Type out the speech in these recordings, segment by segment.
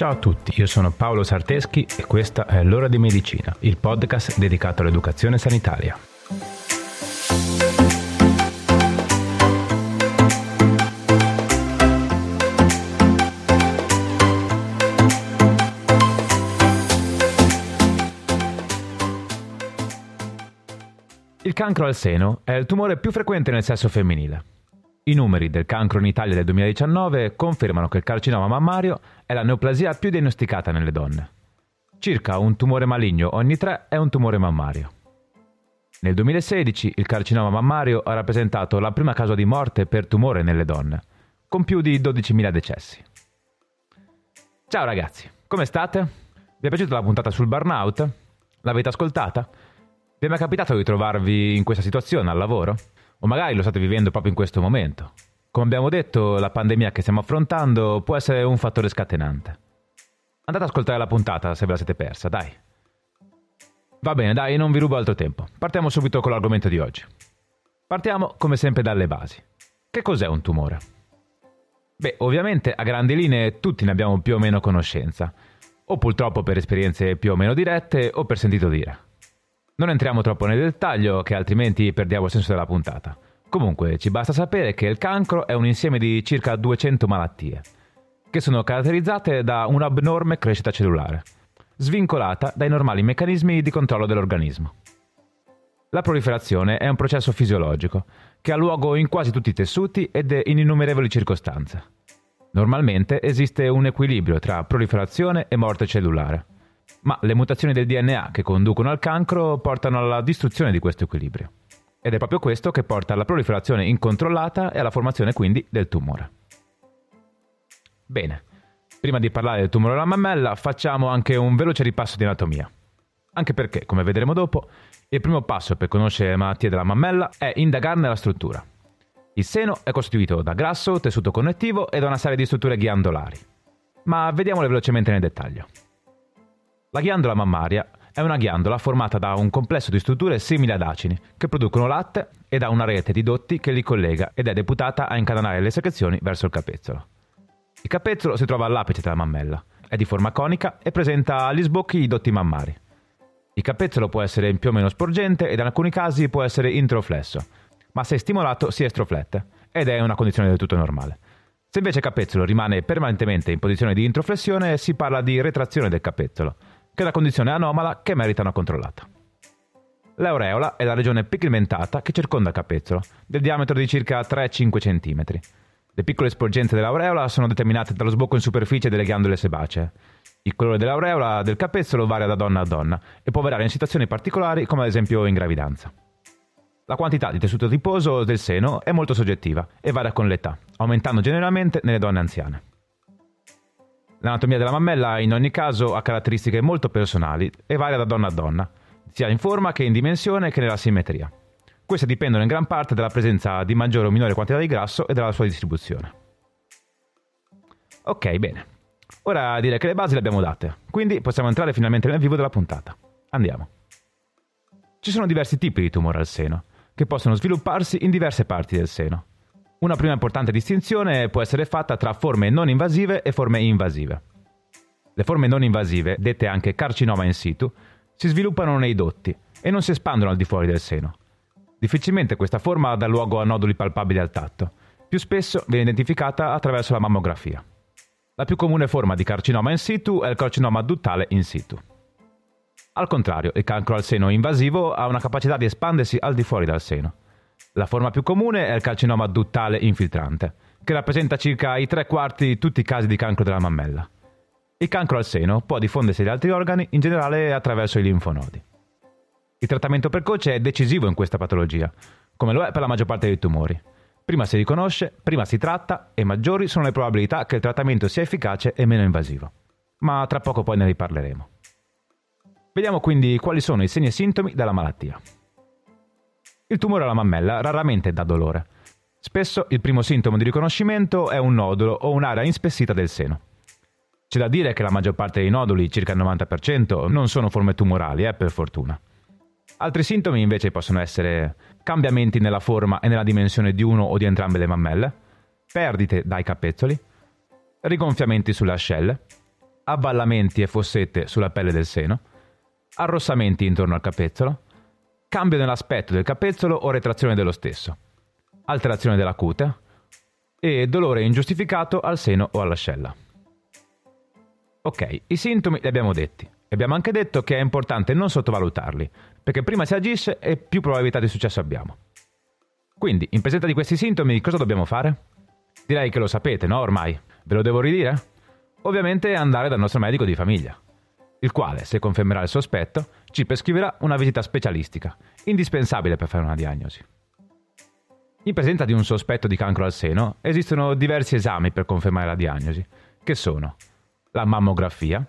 Ciao a tutti, io sono Paolo Sarteschi e questa è L'ora di medicina, il podcast dedicato all'educazione sanitaria. Il cancro al seno è il tumore più frequente nel sesso femminile. I numeri del cancro in Italia del 2019 confermano che il carcinoma mammario è la neoplasia più diagnosticata nelle donne. Circa un tumore maligno ogni tre è un tumore mammario. Nel 2016 il carcinoma mammario ha rappresentato la prima causa di morte per tumore nelle donne, con più di 12.000 decessi. Ciao ragazzi, come state? Vi è piaciuta la puntata sul burnout? L'avete ascoltata? Vi è mai capitato di trovarvi in questa situazione al lavoro? O magari lo state vivendo proprio in questo momento. Come abbiamo detto, la pandemia che stiamo affrontando può essere un fattore scatenante. Andate ad ascoltare la puntata se ve la siete persa, dai. Va bene, dai, non vi rubo altro tempo. Partiamo subito con l'argomento di oggi. Partiamo come sempre dalle basi. Che cos'è un tumore? Beh, ovviamente a grandi linee tutti ne abbiamo più o meno conoscenza, o purtroppo per esperienze più o meno dirette o per sentito dire. Non entriamo troppo nel dettaglio, che altrimenti perdiamo il senso della puntata. Comunque, ci basta sapere che il cancro è un insieme di circa 200 malattie, che sono caratterizzate da un'abnorme crescita cellulare, svincolata dai normali meccanismi di controllo dell'organismo. La proliferazione è un processo fisiologico, che ha luogo in quasi tutti i tessuti ed in innumerevoli circostanze. Normalmente esiste un equilibrio tra proliferazione e morte cellulare ma le mutazioni del DNA che conducono al cancro portano alla distruzione di questo equilibrio. Ed è proprio questo che porta alla proliferazione incontrollata e alla formazione quindi del tumore. Bene, prima di parlare del tumore alla mammella facciamo anche un veloce ripasso di anatomia. Anche perché, come vedremo dopo, il primo passo per conoscere le malattie della mammella è indagarne la struttura. Il seno è costituito da grasso, tessuto connettivo e da una serie di strutture ghiandolari. Ma vediamole velocemente nel dettaglio. La ghiandola mammaria è una ghiandola formata da un complesso di strutture simili ad acini che producono latte e da una rete di dotti che li collega ed è deputata a incatenare le secrezioni verso il capezzolo. Il capezzolo si trova all'apice della mammella, è di forma conica e presenta agli sbocchi i dotti mammari. Il capezzolo può essere più o meno sporgente ed in alcuni casi può essere introflesso, ma se stimolato si estroflette ed è una condizione del tutto normale. Se invece il capezzolo rimane permanentemente in posizione di introflessione si parla di retrazione del capezzolo, che la condizione anomala che merita una controllata. L'aureola è la regione pigmentata che circonda il capezzolo, del diametro di circa 3-5 cm. Le piccole sporgenze dell'aureola sono determinate dallo sbocco in superficie delle ghiandole sebacee. Il colore dell'aureola del capezzolo varia da donna a donna e può variare in situazioni particolari come ad esempio in gravidanza. La quantità di tessuto adiposo del seno è molto soggettiva e varia con l'età, aumentando generalmente nelle donne anziane. L'anatomia della mammella in ogni caso ha caratteristiche molto personali e varia da donna a donna, sia in forma che in dimensione che nella simmetria. Queste dipendono in gran parte dalla presenza di maggiore o minore quantità di grasso e dalla sua distribuzione. Ok, bene. Ora direi che le basi le abbiamo date, quindi possiamo entrare finalmente nel vivo della puntata. Andiamo. Ci sono diversi tipi di tumore al seno, che possono svilupparsi in diverse parti del seno. Una prima importante distinzione può essere fatta tra forme non invasive e forme invasive. Le forme non invasive, dette anche carcinoma in situ, si sviluppano nei dotti e non si espandono al di fuori del seno. Difficilmente questa forma dà luogo a noduli palpabili al tatto. Più spesso viene identificata attraverso la mammografia. La più comune forma di carcinoma in situ è il carcinoma duttale in situ. Al contrario, il cancro al seno invasivo ha una capacità di espandersi al di fuori dal seno. La forma più comune è il carcinoma duttale infiltrante, che rappresenta circa i tre quarti di tutti i casi di cancro della mammella. Il cancro al seno può diffondersi agli altri organi, in generale attraverso i linfonodi. Il trattamento precoce è decisivo in questa patologia, come lo è per la maggior parte dei tumori. Prima si riconosce, prima si tratta e maggiori sono le probabilità che il trattamento sia efficace e meno invasivo. Ma tra poco poi ne riparleremo. Vediamo quindi quali sono i segni e sintomi della malattia. Il tumore alla mammella raramente dà dolore. Spesso il primo sintomo di riconoscimento è un nodulo o un'area inspessita del seno. C'è da dire che la maggior parte dei noduli, circa il 90%, non sono forme tumorali, eh, per fortuna. Altri sintomi invece possono essere cambiamenti nella forma e nella dimensione di uno o di entrambe le mammelle, perdite dai capezzoli, rigonfiamenti sulle ascelle, avvallamenti e fossette sulla pelle del seno, arrossamenti intorno al capezzolo, cambio nell'aspetto del capezzolo o retrazione dello stesso, alterazione della cute e dolore ingiustificato al seno o all'ascella. Ok, i sintomi li abbiamo detti. E abbiamo anche detto che è importante non sottovalutarli, perché prima si agisce e più probabilità di successo abbiamo. Quindi, in presenza di questi sintomi, cosa dobbiamo fare? Direi che lo sapete, no? Ormai. Ve lo devo ridire? Ovviamente andare dal nostro medico di famiglia, il quale, se confermerà il sospetto, ci prescriverà una visita specialistica, indispensabile per fare una diagnosi. In presenza di un sospetto di cancro al seno, esistono diversi esami per confermare la diagnosi, che sono la mammografia,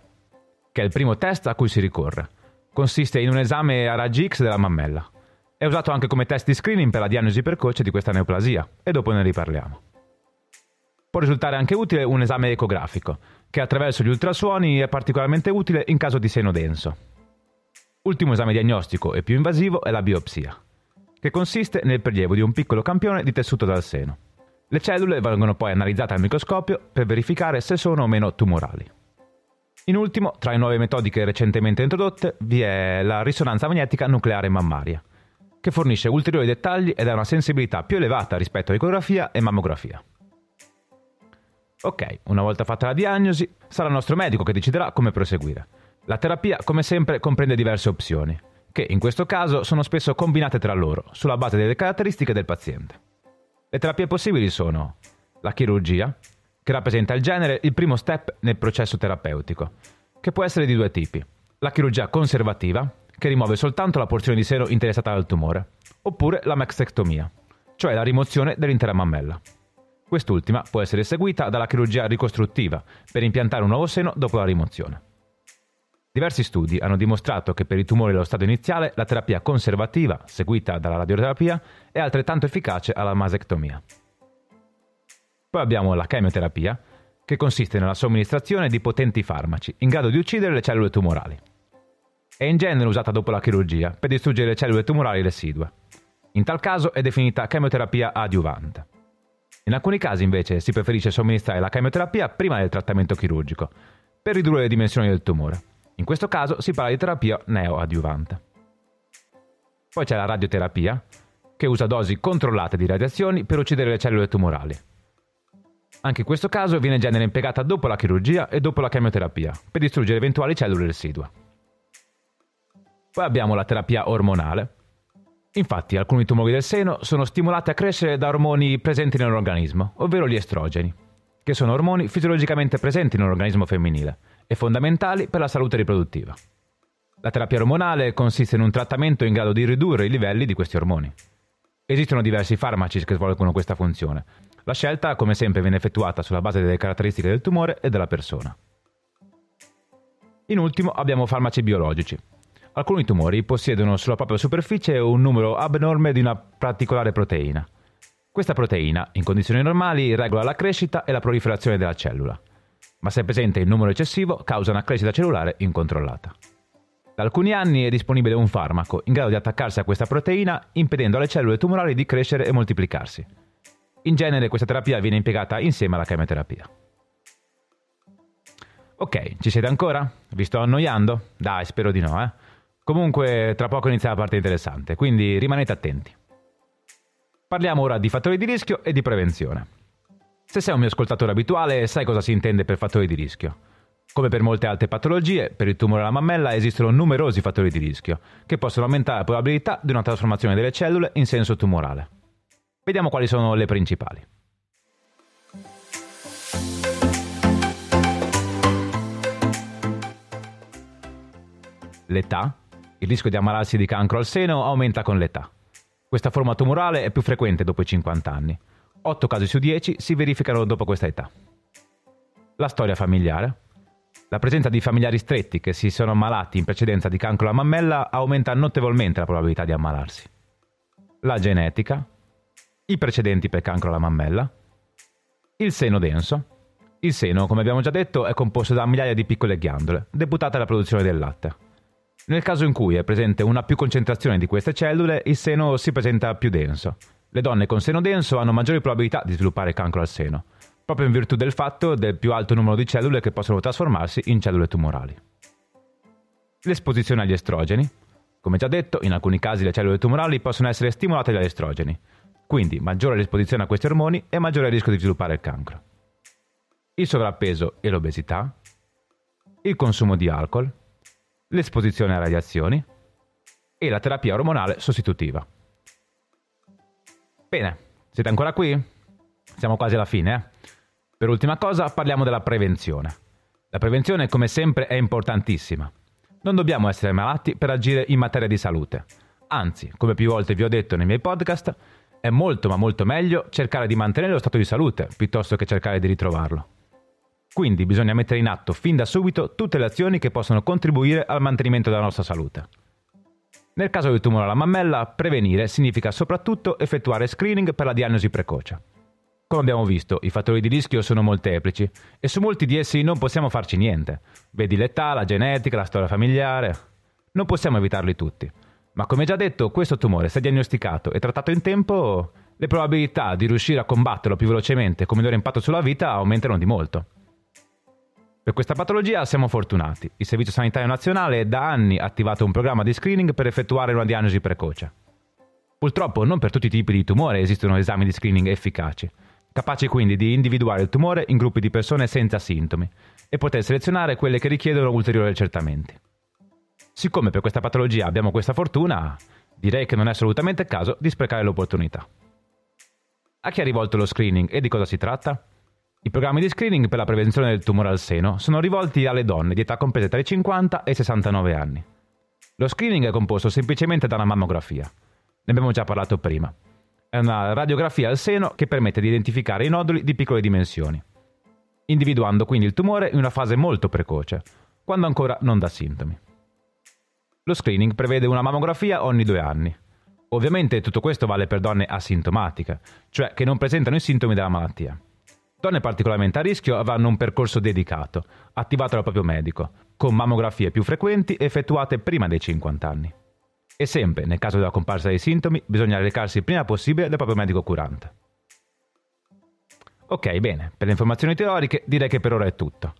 che è il primo test a cui si ricorre. Consiste in un esame a raggi X della mammella. È usato anche come test di screening per la diagnosi precoce di questa neoplasia, e dopo ne riparliamo. Può risultare anche utile un esame ecografico, che attraverso gli ultrasuoni è particolarmente utile in caso di seno denso. Ultimo esame diagnostico e più invasivo è la biopsia, che consiste nel prelievo di un piccolo campione di tessuto dal seno. Le cellule vengono poi analizzate al microscopio per verificare se sono o meno tumorali. In ultimo, tra le nuove metodiche recentemente introdotte, vi è la risonanza magnetica nucleare mammaria, che fornisce ulteriori dettagli ed ha una sensibilità più elevata rispetto a ecografia e mammografia. Ok, una volta fatta la diagnosi, sarà il nostro medico che deciderà come proseguire. La terapia, come sempre, comprende diverse opzioni, che in questo caso sono spesso combinate tra loro, sulla base delle caratteristiche del paziente. Le terapie possibili sono la chirurgia, che rappresenta il genere il primo step nel processo terapeutico, che può essere di due tipi. La chirurgia conservativa, che rimuove soltanto la porzione di seno interessata dal tumore, oppure la mastectomia, cioè la rimozione dell'intera mammella. Quest'ultima può essere eseguita dalla chirurgia ricostruttiva per impiantare un nuovo seno dopo la rimozione. Diversi studi hanno dimostrato che per i tumori dello stadio iniziale la terapia conservativa, seguita dalla radioterapia, è altrettanto efficace alla masectomia. Poi abbiamo la chemioterapia, che consiste nella somministrazione di potenti farmaci in grado di uccidere le cellule tumorali. È in genere usata dopo la chirurgia per distruggere le cellule tumorali residue. In tal caso è definita chemioterapia adiuvante. In alcuni casi invece si preferisce somministrare la chemioterapia prima del trattamento chirurgico, per ridurre le dimensioni del tumore. In questo caso si parla di terapia neoadiuvante. Poi c'è la radioterapia, che usa dosi controllate di radiazioni per uccidere le cellule tumorali. Anche in questo caso viene in genere impiegata dopo la chirurgia e dopo la chemioterapia, per distruggere eventuali cellule residue. Poi abbiamo la terapia ormonale, Infatti, alcuni tumori del seno sono stimolati a crescere da ormoni presenti nell'organismo, ovvero gli estrogeni, che sono ormoni fisiologicamente presenti nell'organismo femminile e fondamentali per la salute riproduttiva. La terapia ormonale consiste in un trattamento in grado di ridurre i livelli di questi ormoni. Esistono diversi farmaci che svolgono questa funzione. La scelta, come sempre, viene effettuata sulla base delle caratteristiche del tumore e della persona. In ultimo abbiamo farmaci biologici, Alcuni tumori possiedono sulla propria superficie un numero abnorme di una particolare proteina. Questa proteina, in condizioni normali, regola la crescita e la proliferazione della cellula, ma se è presente in numero eccessivo causa una crescita cellulare incontrollata. Da alcuni anni è disponibile un farmaco in grado di attaccarsi a questa proteina impedendo alle cellule tumorali di crescere e moltiplicarsi. In genere questa terapia viene impiegata insieme alla chemioterapia. Ok, ci siete ancora? Vi sto annoiando? Dai, spero di no, eh? Comunque, tra poco inizia la parte interessante, quindi rimanete attenti. Parliamo ora di fattori di rischio e di prevenzione. Se sei un mio ascoltatore abituale, sai cosa si intende per fattori di rischio. Come per molte altre patologie, per il tumore alla mammella esistono numerosi fattori di rischio, che possono aumentare la probabilità di una trasformazione delle cellule in senso tumorale. Vediamo quali sono le principali. L'età, il rischio di ammalarsi di cancro al seno aumenta con l'età. Questa forma tumorale è più frequente dopo i 50 anni. 8 casi su 10 si verificano dopo questa età. La storia familiare. La presenza di familiari stretti che si sono ammalati in precedenza di cancro alla mammella aumenta notevolmente la probabilità di ammalarsi. La genetica. I precedenti per cancro alla mammella. Il seno denso. Il seno, come abbiamo già detto, è composto da migliaia di piccole ghiandole, deputate alla produzione del latte. Nel caso in cui è presente una più concentrazione di queste cellule, il seno si presenta più denso. Le donne con seno denso hanno maggiori probabilità di sviluppare cancro al seno, proprio in virtù del fatto del più alto numero di cellule che possono trasformarsi in cellule tumorali. L'esposizione agli estrogeni. Come già detto, in alcuni casi le cellule tumorali possono essere stimolate dagli estrogeni, quindi maggiore l'esposizione a questi ormoni e maggiore il rischio di sviluppare il cancro. Il sovrappeso e l'obesità, il consumo di alcol, l'esposizione a radiazioni e la terapia ormonale sostitutiva. Bene, siete ancora qui? Siamo quasi alla fine, eh? Per ultima cosa parliamo della prevenzione. La prevenzione, come sempre, è importantissima. Non dobbiamo essere malati per agire in materia di salute. Anzi, come più volte vi ho detto nei miei podcast, è molto ma molto meglio cercare di mantenere lo stato di salute piuttosto che cercare di ritrovarlo. Quindi bisogna mettere in atto fin da subito tutte le azioni che possono contribuire al mantenimento della nostra salute. Nel caso del tumore alla mammella, prevenire significa soprattutto effettuare screening per la diagnosi precoce. Come abbiamo visto, i fattori di rischio sono molteplici e su molti di essi non possiamo farci niente. Vedi l'età, la genetica, la storia familiare. Non possiamo evitarli tutti. Ma come già detto, questo tumore, se diagnosticato e trattato in tempo, le probabilità di riuscire a combatterlo più velocemente con minore impatto sulla vita aumentano di molto. Per questa patologia siamo fortunati. Il Servizio Sanitario Nazionale da anni ha attivato un programma di screening per effettuare una diagnosi precoce. Purtroppo non per tutti i tipi di tumore esistono esami di screening efficaci capaci quindi di individuare il tumore in gruppi di persone senza sintomi e poter selezionare quelle che richiedono ulteriori accertamenti. Siccome per questa patologia abbiamo questa fortuna, direi che non è assolutamente caso di sprecare l'opportunità. A chi è rivolto lo screening e di cosa si tratta? I programmi di screening per la prevenzione del tumore al seno sono rivolti alle donne di età comprese tra i 50 e i 69 anni. Lo screening è composto semplicemente da una mammografia. Ne abbiamo già parlato prima è una radiografia al seno che permette di identificare i noduli di piccole dimensioni, individuando quindi il tumore in una fase molto precoce, quando ancora non dà sintomi. Lo screening prevede una mammografia ogni due anni. Ovviamente tutto questo vale per donne asintomatiche, cioè che non presentano i sintomi della malattia. Donne particolarmente a rischio avranno un percorso dedicato, attivato dal proprio medico, con mammografie più frequenti effettuate prima dei 50 anni. E sempre, nel caso della comparsa dei sintomi, bisogna recarsi il prima possibile dal proprio medico curante. Ok, bene, per le informazioni teoriche direi che per ora è tutto.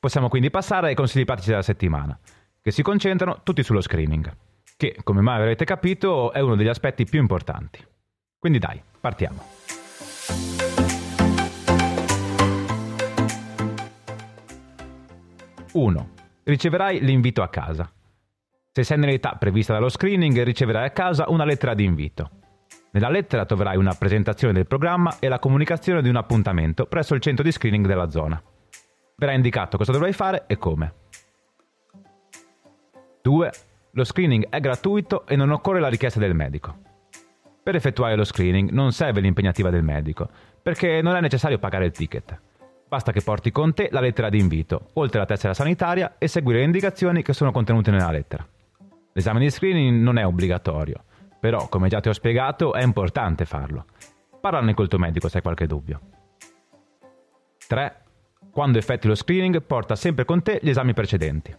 Possiamo quindi passare ai consigli pratici della settimana, che si concentrano tutti sullo screening, che, come mai avrete capito, è uno degli aspetti più importanti. Quindi dai, partiamo. Uno. Riceverai l'invito a casa. Se sei nell'età prevista dallo screening, riceverai a casa una lettera di invito. Nella lettera troverai una presentazione del programma e la comunicazione di un appuntamento presso il centro di screening della zona. Verrà indicato cosa dovrai fare e come. 2. Lo screening è gratuito e non occorre la richiesta del medico. Per effettuare lo screening non serve l'impegnativa del medico, perché non è necessario pagare il ticket. Basta che porti con te la lettera di invito, oltre alla tessera sanitaria e seguire le indicazioni che sono contenute nella lettera. L'esame di screening non è obbligatorio, però come già ti ho spiegato è importante farlo. Parlane col tuo medico se hai qualche dubbio. 3. Quando effettui lo screening porta sempre con te gli esami precedenti.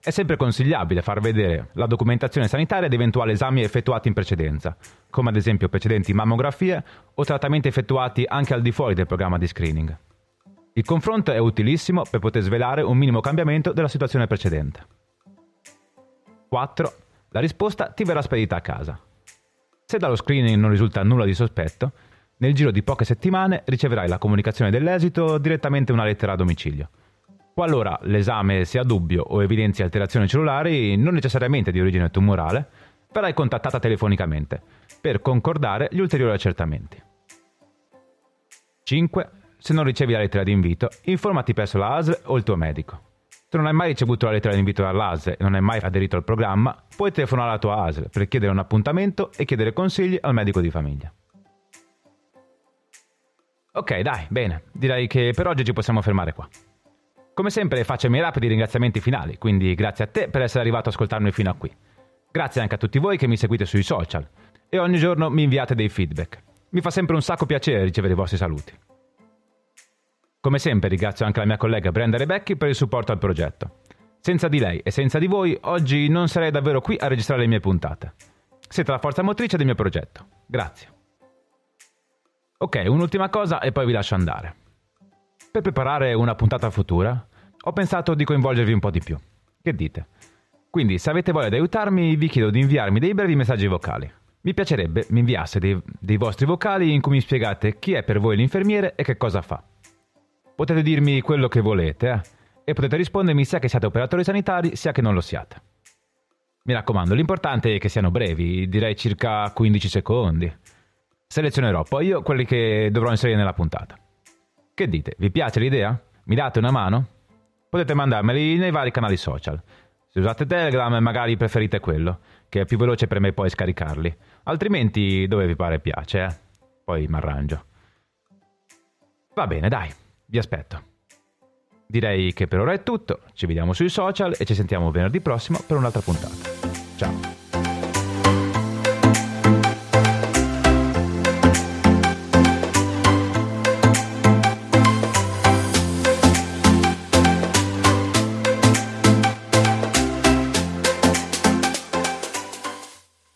È sempre consigliabile far vedere la documentazione sanitaria di eventuali esami effettuati in precedenza, come ad esempio precedenti mammografie o trattamenti effettuati anche al di fuori del programma di screening. Il confronto è utilissimo per poter svelare un minimo cambiamento della situazione precedente. 4. La risposta ti verrà spedita a casa. Se dallo screening non risulta nulla di sospetto, nel giro di poche settimane riceverai la comunicazione dell'esito direttamente una lettera a domicilio. Qualora l'esame sia dubbio o evidenzi alterazioni cellulari, non necessariamente di origine tumorale, verrai contattata telefonicamente per concordare gli ulteriori accertamenti. 5. Se non ricevi la lettera di invito, informati presso la ASL o il tuo medico. Se non hai mai ricevuto la lettera di invito dall'ASL e non hai mai aderito al programma, puoi telefonare alla tua ASL per chiedere un appuntamento e chiedere consigli al medico di famiglia. Ok, dai, bene. Direi che per oggi ci possiamo fermare qua. Come sempre faccio i miei rapidi ringraziamenti finali, quindi grazie a te per essere arrivato a ascoltarmi fino a qui. Grazie anche a tutti voi che mi seguite sui social e ogni giorno mi inviate dei feedback. Mi fa sempre un sacco piacere ricevere i vostri saluti. Come sempre ringrazio anche la mia collega Brenda Rebecchi per il supporto al progetto. Senza di lei e senza di voi oggi non sarei davvero qui a registrare le mie puntate. Siete la forza motrice del mio progetto. Grazie. Ok, un'ultima cosa e poi vi lascio andare. Per preparare una puntata futura ho pensato di coinvolgervi un po' di più. Che dite? Quindi se avete voglia di aiutarmi vi chiedo di inviarmi dei brevi messaggi vocali. Mi piacerebbe mi inviaste dei, dei vostri vocali in cui mi spiegate chi è per voi l'infermiere e che cosa fa. Potete dirmi quello che volete, eh? E potete rispondermi sia che siate operatori sanitari, sia che non lo siate. Mi raccomando, l'importante è che siano brevi, direi circa 15 secondi. Selezionerò poi io quelli che dovrò inserire nella puntata. Che dite? Vi piace l'idea? Mi date una mano? Potete mandarmeli nei vari canali social. Se usate Telegram magari preferite quello, che è più veloce per me poi scaricarli. Altrimenti dove vi pare piace, eh? Poi mi arrangio. Va bene, dai, vi aspetto. Direi che per ora è tutto, ci vediamo sui social e ci sentiamo venerdì prossimo per un'altra puntata. Ciao!